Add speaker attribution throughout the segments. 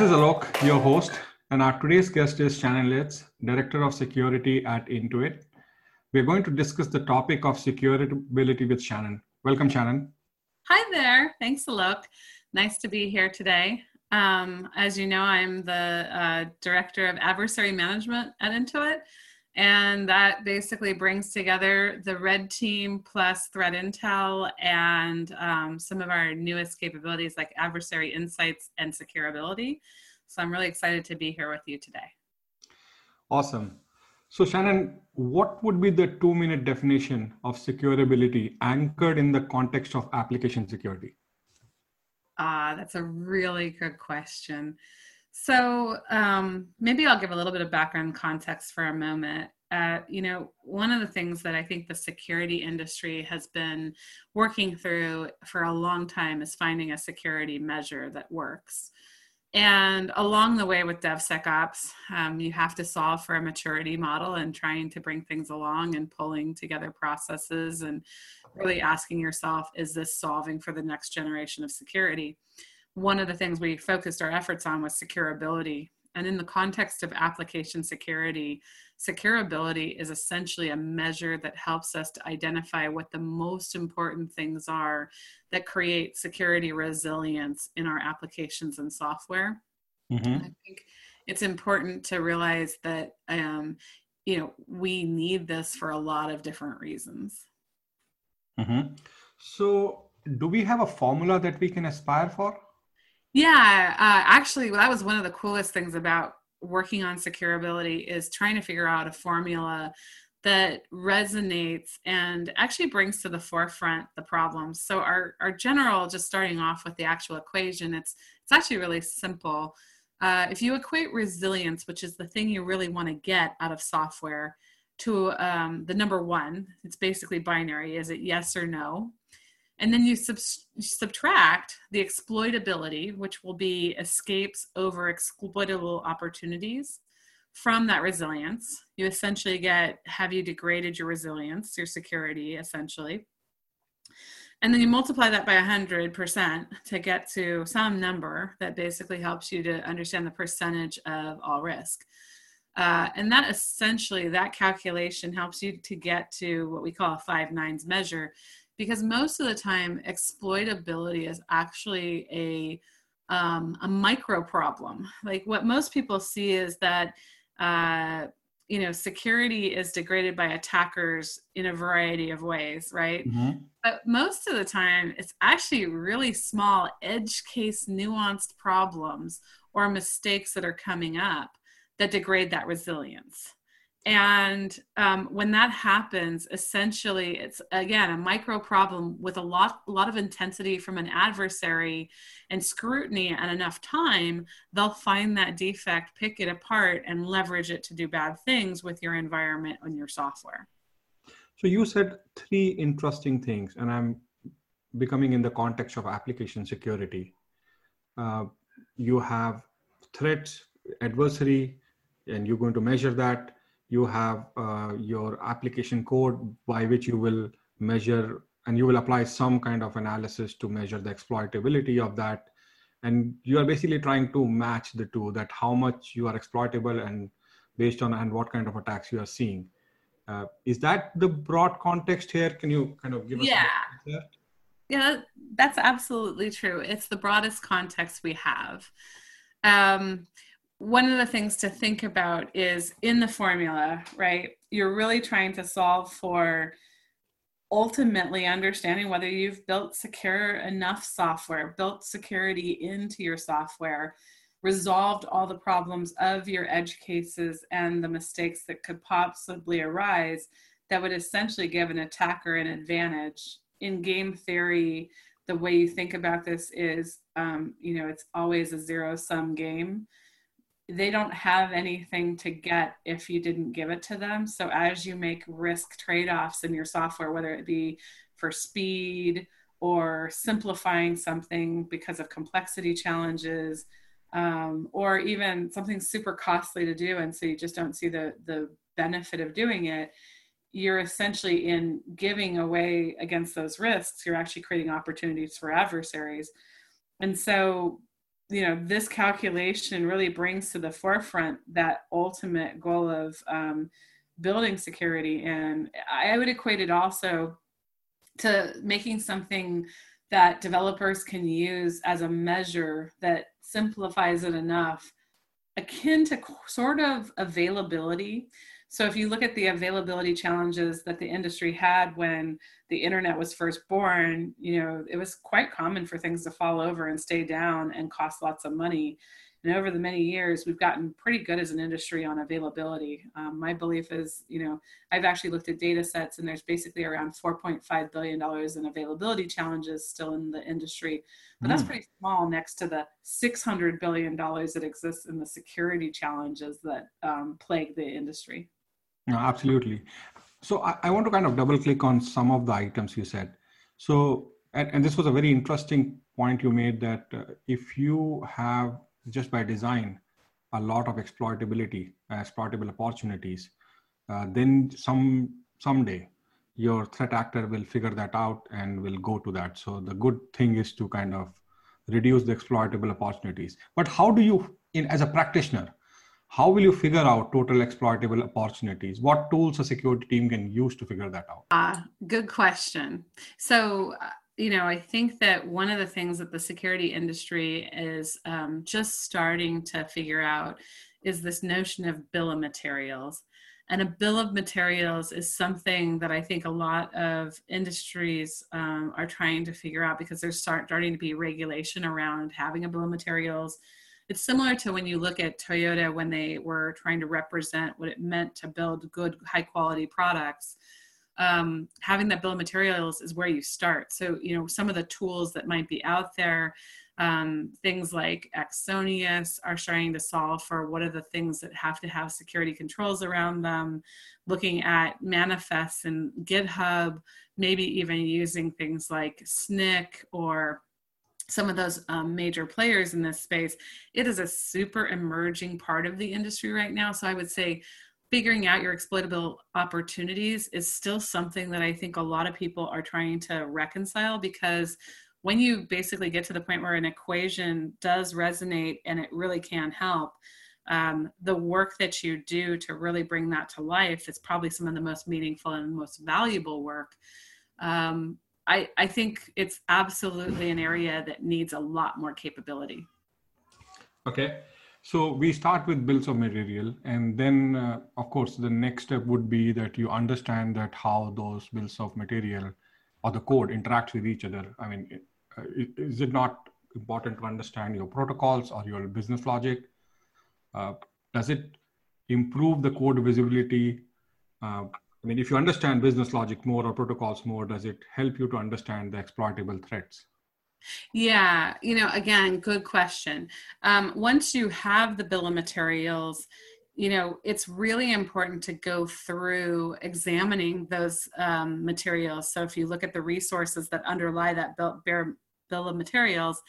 Speaker 1: This is Alok, your host, and our today's guest is Shannon Lietz, Director of Security at Intuit. We're going to discuss the topic of security with Shannon. Welcome, Shannon.
Speaker 2: Hi there. Thanks, Alok. Nice to be here today. Um, as you know, I'm the uh, Director of Adversary Management at Intuit, and that basically brings together the red team plus threat intel and um, some of our newest capabilities like adversary insights and securability so i'm really excited to be here with you today.
Speaker 1: Awesome. So shannon what would be the two minute definition of securability anchored in the context of application security?
Speaker 2: Ah that's a really good question so um, maybe I'll give a little bit of background context for a moment. Uh, you know, one of the things that I think the security industry has been working through for a long time is finding a security measure that works. And along the way with DevSecOps, um, you have to solve for a maturity model and trying to bring things along and pulling together processes and really asking yourself, is this solving for the next generation of security? One of the things we focused our efforts on was securability. And in the context of application security, securability is essentially a measure that helps us to identify what the most important things are that create security resilience in our applications and software. Mm-hmm. I think it's important to realize that um, you know we need this for a lot of different reasons.
Speaker 1: Mm-hmm. So, do we have a formula that we can aspire for?
Speaker 2: Yeah, uh, actually, that was one of the coolest things about working on securability is trying to figure out a formula that resonates and actually brings to the forefront the problems. So our, our general, just starting off with the actual equation, it's it's actually really simple. Uh, if you equate resilience, which is the thing you really want to get out of software, to um, the number one, it's basically binary. Is it yes or no? And then you sub- subtract the exploitability, which will be escapes over exploitable opportunities from that resilience. You essentially get have you degraded your resilience, your security, essentially. And then you multiply that by 100% to get to some number that basically helps you to understand the percentage of all risk. Uh, and that essentially, that calculation helps you to get to what we call a five nines measure because most of the time exploitability is actually a um, a micro problem. Like what most people see is that uh, you know security is degraded by attackers in a variety of ways, right? Mm-hmm. But most of the time, it's actually really small edge case nuanced problems or mistakes that are coming up that degrade that resilience and um, when that happens essentially it's again a micro problem with a lot a lot of intensity from an adversary and scrutiny and enough time they'll find that defect pick it apart and leverage it to do bad things with your environment and your software.
Speaker 1: So you said three interesting things and i'm becoming in the context of application security. Uh, you have threat adversary and you're going to measure that you have uh, your application code by which you will measure and you will apply some kind of analysis to measure the exploitability of that. And you are basically trying to match the two that how much you are exploitable and based on and what kind of attacks you are seeing. Uh, is that the broad context here? Can you kind of give us
Speaker 2: yeah. yeah that's absolutely true. It's the broadest context we have. Um, one of the things to think about is in the formula, right? You're really trying to solve for ultimately understanding whether you've built secure enough software, built security into your software, resolved all the problems of your edge cases and the mistakes that could possibly arise that would essentially give an attacker an advantage. In game theory, the way you think about this is, um, you know, it's always a zero sum game they don't have anything to get if you didn't give it to them. So as you make risk trade-offs in your software, whether it be for speed or simplifying something because of complexity challenges, um, or even something super costly to do, and so you just don't see the the benefit of doing it, you're essentially in giving away against those risks. You're actually creating opportunities for adversaries, and so you know this calculation really brings to the forefront that ultimate goal of um, building security. And i would equate it also to making something that developers can use as a measure that simplifies it enough akin to sort of availability so if you look at the availability challenges that the industry had when the internet was first born, you know, it was quite common for things to fall over and stay down and cost lots of money. And over the many years, we've gotten pretty good as an industry on availability. Um, my belief is, you know, I've actually looked at data sets and there's basically around $4.5 billion in availability challenges still in the industry. But mm. that's pretty small next to the $600 billion that exists in the security challenges that um, plague the industry.
Speaker 1: No, absolutely. So I, I, want to kind of double click on some of the items you said. So, and, and this was a very interesting point you made that uh, if you have just by design a lot of exploitability, uh, exploitable opportunities, uh, then some someday your threat actor will figure that out and will go to that. So the good thing is to kind of reduce the exploitable opportunities. But how do you, in as a practitioner, how will you figure out total exploitable opportunities? What tools a security team can use to figure that out?
Speaker 2: Uh, good question. So you know i think that one of the things that the security industry is um, just starting to figure out is this notion of bill of materials. And a bill of materials is something that I think a lot of industries um, are trying to figure out because there's start, starting to be regulation around having a bill of materials, it's similar to when you look at Toyota when they were trying to represent what it meant to build good, high quality products. Um, having that bill of materials is where you start. So, you know, some of the tools that might be out there, um, things like Axonius are starting to solve for what are the things that have to have security controls around them, looking at manifests and GitHub, maybe even using things like Snyk or some of those um, major players in this space, it is a super emerging part of the industry right now. So I would say figuring out your exploitable opportunities is still something that I think a lot of people are trying to reconcile because when you basically get to the point where an equation does resonate and it really can help, um, the work that you do to really bring that to life is probably some of the most meaningful and most valuable work. Um, I, I think it's absolutely an area that needs a lot more capability.
Speaker 1: Okay. So we start with bills of material, and then, uh, of course, the next step would be that you understand that how those bills of material or the code interact with each other. I mean, uh, is it not important to understand your protocols or your business logic? Uh, does it improve the code visibility? Uh, I mean, if you understand business logic more or protocols more, does it help you to understand the exploitable threats?
Speaker 2: Yeah, you know, again, good question. Um, once you have the bill of materials, you know, it's really important to go through examining those um, materials. So if you look at the resources that underlie that bill, bill of materials,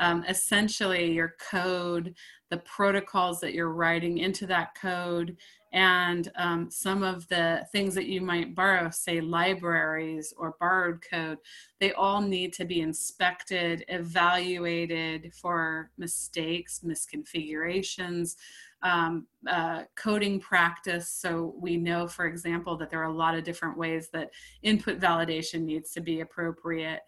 Speaker 2: um, essentially your code, the protocols that you're writing into that code, and um, some of the things that you might borrow, say libraries or borrowed code, they all need to be inspected, evaluated for mistakes, misconfigurations, um, uh, coding practice. So we know, for example, that there are a lot of different ways that input validation needs to be appropriate.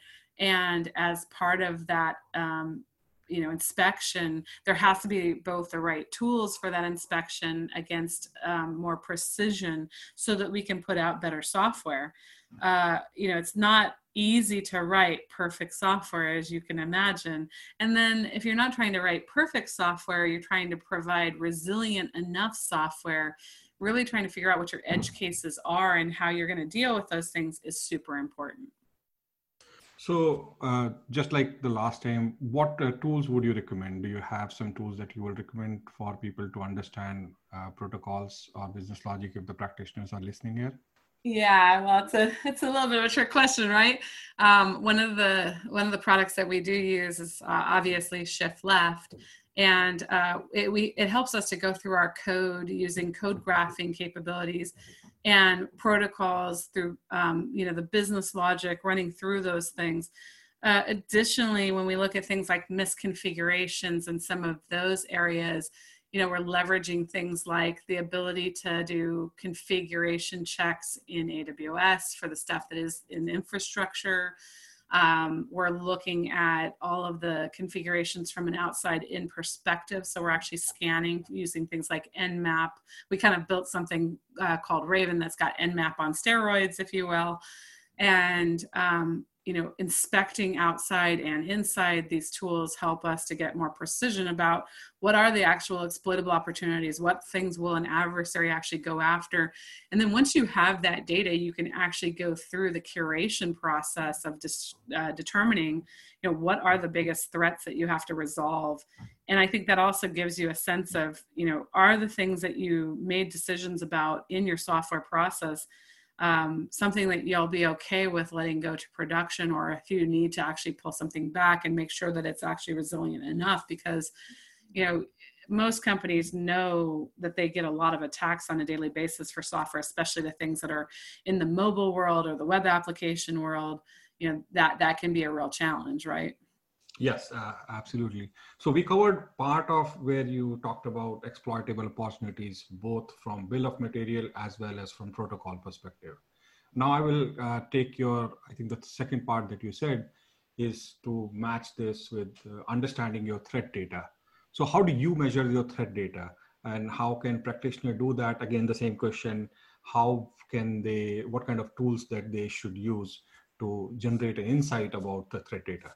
Speaker 2: And as part of that um, you know inspection there has to be both the right tools for that inspection against um, more precision so that we can put out better software. Uh, you know it's not easy to write perfect software as you can imagine. And then if you're not trying to write perfect software you're trying to provide resilient enough software really trying to figure out what your edge cases are and how you're going to deal with those things is super important
Speaker 1: so, uh, just like the last time, what uh, tools would you recommend? Do you have some tools that you would recommend for people to understand uh, protocols or business logic if the practitioners are listening here?
Speaker 2: Yeah, well, it's a it's a little bit of a trick question, right? Um, one of the one of the products that we do use is uh, obviously Shift Left, and uh, it we it helps us to go through our code using code graphing capabilities and protocols through um, you know the business logic running through those things Uh, additionally, when we look at things like misconfigurations and some of those areas, you know, we're leveraging things like the ability to do configuration checks in AWS for the stuff that is in infrastructure. Um, we're looking at all of the configurations from an outside in perspective. So we're actually scanning using things like Nmap. We kind of built something uh, called Raven that's got Nmap on steroids, if you will. And um, you know, inspecting outside and inside these tools help us to get more precision about what are the actual exploitable opportunities, what things will an adversary actually go after. And then once you have that data, you can actually go through the curation process of dis, uh, determining, you know, what are the biggest threats that you have to resolve. And I think that also gives you a sense of, you know, are the things that you made decisions about in your software process um, something that you'll be okay with letting go to production or if you need to actually pull something back and make sure that it's actually resilient enough because you know most companies know that they get a lot of attacks on a daily basis for software especially the things that are in the mobile world or the web application world. You know that that can be a real challenge right
Speaker 1: Yes, uh, absolutely. So we covered part of where you talked about exploitable opportunities, both from bill of material as well as from protocol perspective. Now I will uh, take your, I think the second part that you said is to match this with uh, understanding your threat data. So how do you measure your threat data and how can practitioner do that? Again, the same question, how can they, what kind of tools that they should use to generate an insight about the threat data?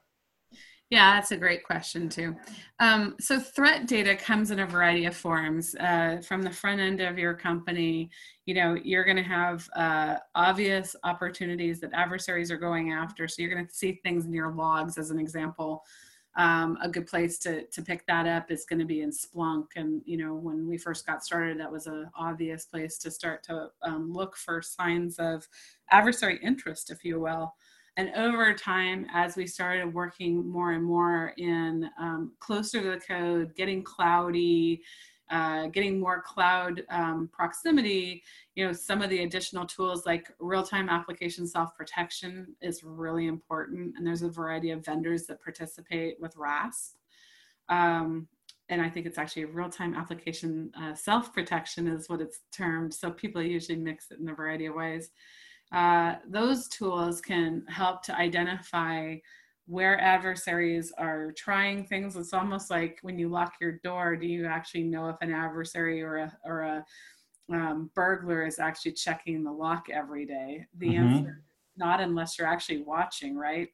Speaker 2: Yeah, that's a great question too. Um, so threat data comes in a variety of forms. Uh, from the front end of your company, you know, you're going to have uh, obvious opportunities that adversaries are going after. So you're going to see things in your logs, as an example. Um, a good place to to pick that up is going to be in Splunk. And you know, when we first got started, that was an obvious place to start to um, look for signs of adversary interest, if you will. And over time, as we started working more and more in um, closer to the code, getting cloudy, uh, getting more cloud um, proximity, you know, some of the additional tools like real-time application self-protection is really important. And there's a variety of vendors that participate with RASP. Um, and I think it's actually real-time application uh, self-protection is what it's termed. So people usually mix it in a variety of ways uh, those tools can help to identify where adversaries are trying things. It's almost like when you lock your door, do you actually know if an adversary or a, or a um, burglar is actually checking the lock every day? The mm-hmm. answer not unless you're actually watching, right?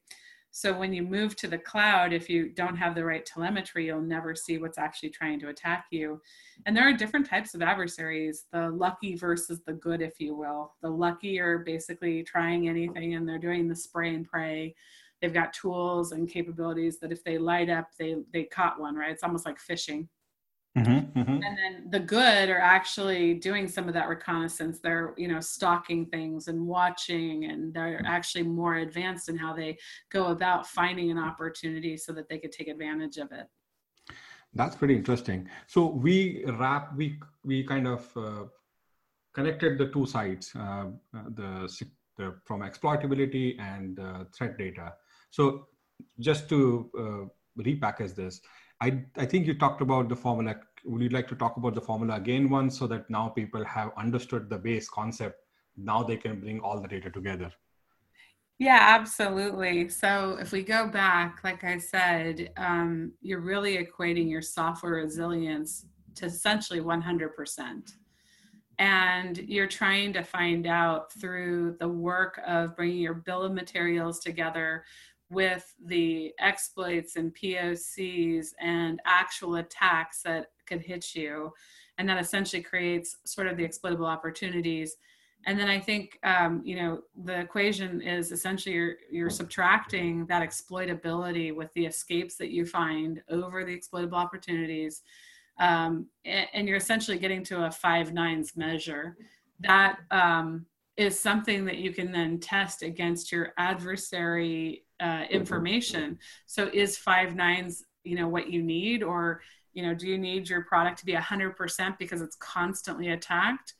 Speaker 2: So when you move to the cloud, if you don't have the right telemetry, you'll never see what's actually trying to attack you. And there are different types of adversaries, the lucky versus the good, if you will. The lucky are basically trying anything and they're doing the spray and pray. They've got tools and capabilities that if they light up, they they caught one, right? It's almost like fishing. Mm-hmm, mm-hmm. And then the good are actually doing some of that reconnaissance. They're, you know, stalking things and watching, and they're actually more advanced in how they go about finding an opportunity so that they could take advantage of it.
Speaker 1: That's pretty interesting. So we wrap, we we kind of uh, connected the two sides, uh, the, the from exploitability and uh, threat data. So just to uh, repackage this, I, I think you talked about the formula. Would you like to talk about the formula again once so that now people have understood the base concept? Now they can bring all the data together.
Speaker 2: Yeah, absolutely. So if we go back, like I said, um, you're really equating your software resilience to essentially 100%. And you're trying to find out through the work of bringing your bill of materials together with the exploits and POCs and actual attacks that could hit you. And that essentially creates sort of the exploitable opportunities. And then I think, um, you know, the equation is essentially you're, you're subtracting that exploitability with the escapes that you find over the exploitable opportunities. Um, and, and, you're essentially getting to a five nines measure. That um, is something that you can then test against your adversary uh, information. So is five nines, you know, what you need, or you know, do you need your product to be hundred percent because it's constantly attacked?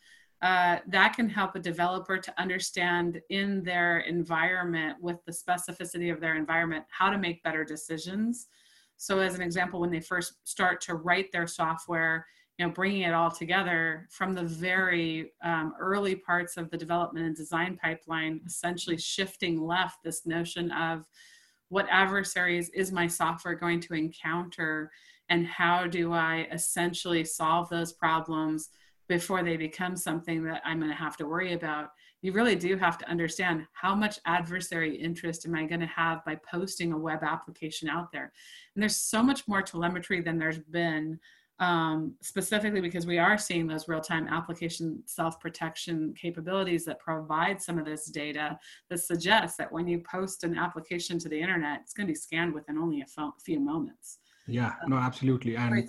Speaker 2: uh, that can help a developer to understand in their environment with the specificity of their environment how to make better decisions so as an example when they first start to write their software you know bringing it all together from the very um, early parts of the development and design pipeline essentially shifting left this notion of what adversaries is my software going to encounter and how do i essentially solve those problems before they become something that i'm going to have to worry about? You really do have to understand how much adversary interest am i going to have by posting a web application out there. And there's so much more telemetry than there's been um, specifically because we are seeing those real-time application self-protection capabilities that provide some of this data that suggests that when you post an application to the internet, it's going to be scanned within only a few moments.
Speaker 1: Yeah, no, absolutely, and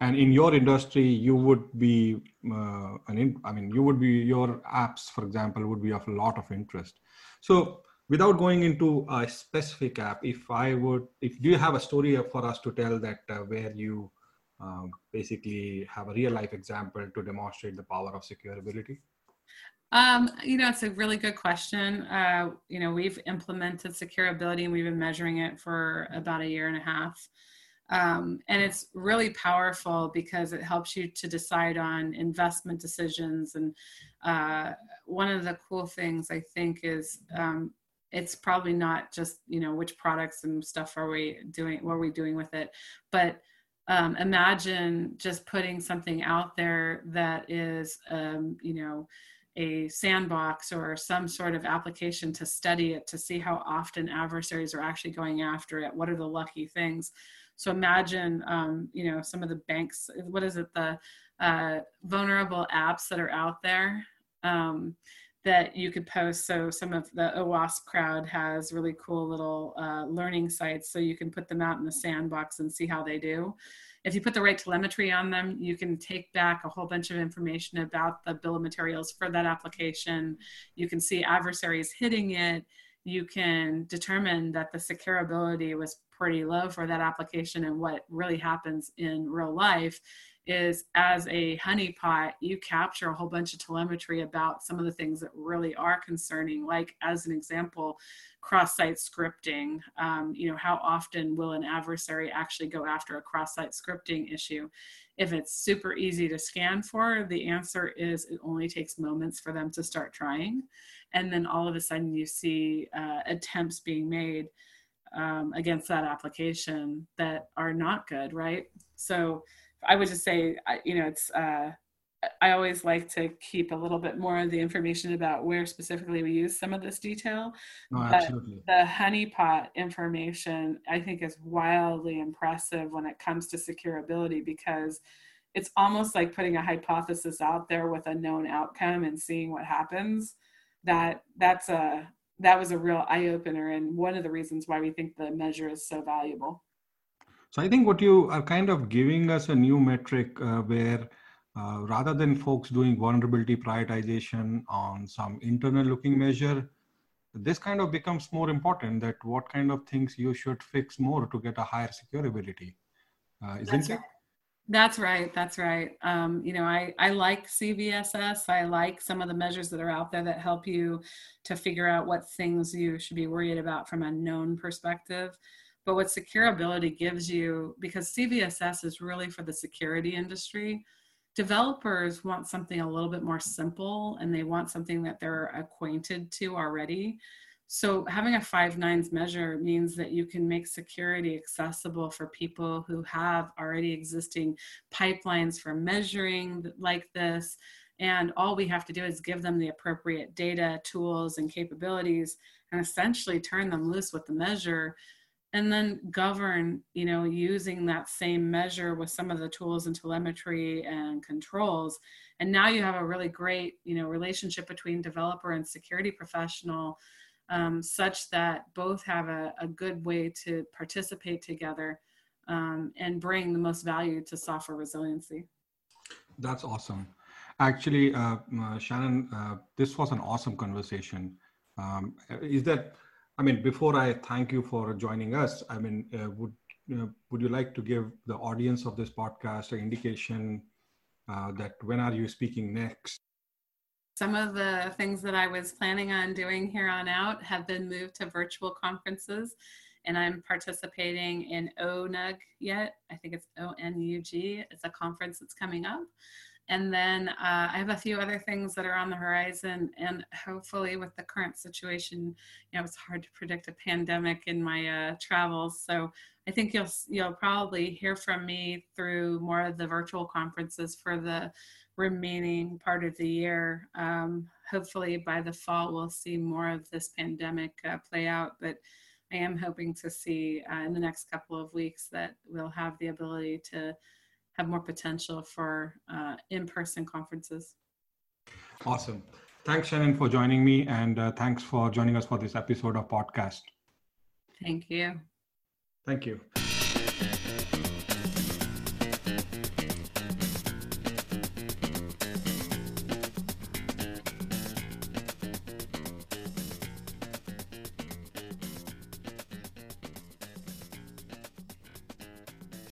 Speaker 1: and in your industry, you would be uh, an in, I mean, you would be your apps, for example, would be of a lot of interest. So without going into a specific app if i would if do you have a story for us to tell that uh, where you um, basically have a real life example to demonstrate the power of securability?
Speaker 2: Um, you know, it's a really good question. Uh, you know, we've implemented securability and we've been measuring it for about a year and a half. Um, and it's really powerful because it helps you to decide on investment decisions. And uh, one of the cool things I think is um, it's probably not just you know which products and stuff are we doing, what are we doing with it, but um, imagine just putting something out there that is, um, you know, a sandbox or some sort of application to study it to see how often adversaries are actually going after it. What are the lucky things? So imagine, um, you know, some of the banks. What is it? The uh, vulnerable apps that are out there. Um, that you could post. So some of the OWASP crowd has really cool little uh, learning sites, so you can put them out in the sandbox and see how they do. If you put the right telemetry on them, you can take back a whole bunch of information about the bill of materials for that application. You can see adversaries hitting it. You can determine that the securability was pretty low for that application and what really happens in real life is as a honeypot, you capture a whole bunch of telemetry about some of the things that really are concerning, like as an example, cross-site scripting. Um, you know, how often will an adversary actually go after a cross-site scripting issue? If it's super easy to scan for, the answer is it only takes moments for them to start trying. And then all of a sudden you see uh, attempts being made um, against that application that are not good, right? So I would just say, you know, it's, uh, I always like to keep a little bit more of the information about where specifically we use some of this detail.
Speaker 1: No, absolutely.
Speaker 2: But the honeypot information, I think, is wildly impressive when it comes to securability because it's almost like putting a hypothesis out there with a known outcome and seeing what happens. That that's a that was a real eye opener and one of the reasons why we think the measure is so valuable.
Speaker 1: So I think what you are kind of giving us a new metric uh, where uh, rather than folks doing vulnerability prioritization on some internal looking measure, this kind of becomes more important that what kind of things you should fix more to get a higher securability. Uh, isn't
Speaker 2: That's
Speaker 1: it?
Speaker 2: Right. That's right. That's right. Um, you know, I, I like CVSS. I like some of the measures that are out there that help you to figure out what things you should be worried about from a known perspective. But what securability gives you, because CVSS is really for the security industry, developers want something a little bit more simple and they want something that they're acquainted to already. So having a five nines measure means that you can make security accessible for people who have already existing pipelines for measuring like this. And all we have to do is give them the appropriate data, tools, and capabilities, and essentially turn them loose with the measure and then govern you know using that same measure with some of the tools and telemetry and controls. And now you have a really great you know relationship between developer and security professional um, such that both have a, a, good way to participate together um, and bring the most value to software resiliency.
Speaker 1: That's awesome. Actually uh, uh, shannon uh, this was an awesome conversation. Um, is that I mean, before I thank you for joining us, I mean, uh, would you know, would you like to give the audience of this podcast an indication uh, that when are you speaking next?
Speaker 2: some of the things that I was planning on doing here on out have been moved to virtual conferences, and I'm participating in ONUG yet. I think it's O N U G. It's a conference that's coming up. And then uh, I have a few other things that are on the horizon, and hopefully, with the current situation, you know, it's hard to predict a pandemic in my uh, travels. So I think you'll you'll probably hear from me through more of the virtual conferences for the remaining part of the year. Um, hopefully by the fall, we'll see more of this pandemic uh, play out, but I am hoping to see uh, in the next couple of weeks that we'll have the ability to have more potential for uh, in-person conferences.
Speaker 1: Awesome. Thanks, Shannon, for joining me, and uh, thanks for joining us for this episode of podcast.
Speaker 2: Thank you.
Speaker 1: Thank you.